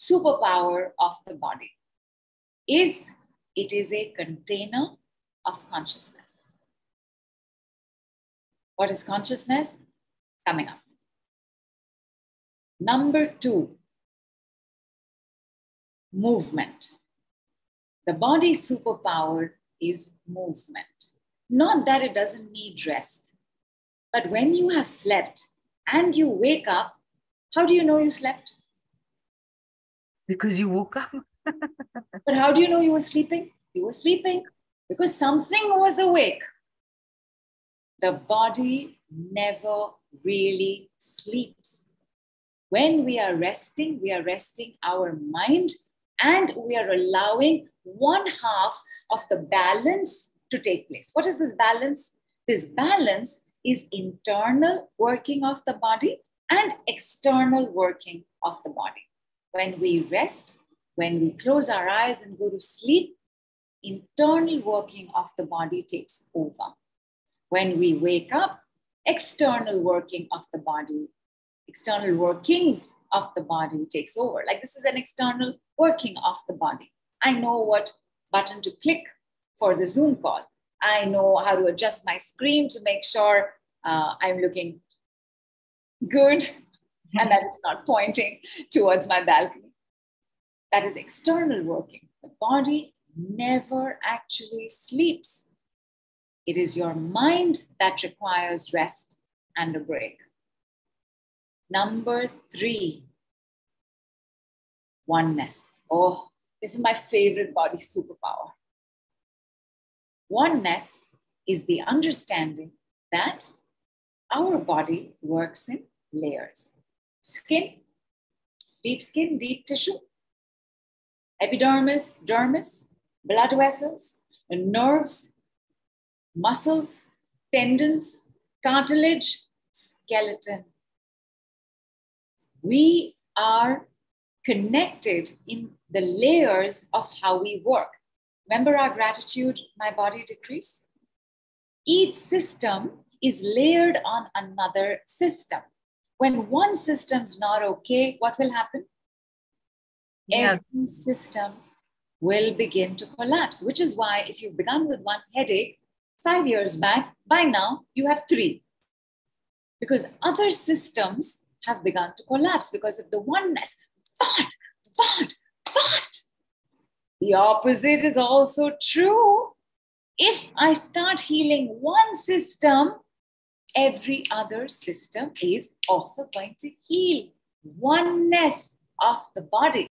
superpower of the body is it is a container of consciousness. What is consciousness? Coming up. Number two, movement. The body's superpower is movement. Not that it doesn't need rest, but when you have slept and you wake up, how do you know you slept? Because you woke up. but how do you know you were sleeping? You were sleeping because something was awake. The body never really sleeps. When we are resting, we are resting our mind and we are allowing one half of the balance to take place. What is this balance? This balance is internal working of the body and external working of the body. When we rest, when we close our eyes and go to sleep, internal working of the body takes over. When we wake up, external working of the body, external workings of the body takes over. Like this is an external working of the body. I know what button to click for the Zoom call. I know how to adjust my screen to make sure uh, I'm looking good and that it's not pointing towards my balcony. That is external working. The body never actually sleeps. It is your mind that requires rest and a break. Number three, oneness. Oh, this is my favorite body superpower. Oneness is the understanding that our body works in layers skin, deep skin, deep tissue, epidermis, dermis, blood vessels, nerves, muscles, tendons, cartilage, skeleton. We are connected in the layers of how we work. Remember our gratitude, my body decrees? Each system is layered on another system. When one system's not okay, what will happen? Yeah. Every system will begin to collapse, which is why if you've begun with one headache five years back, by now you have three. Because other systems have begun to collapse because of the oneness. But, but, but, the opposite is also true. If I start healing one system, every other system is also going to heal. Oneness of the body.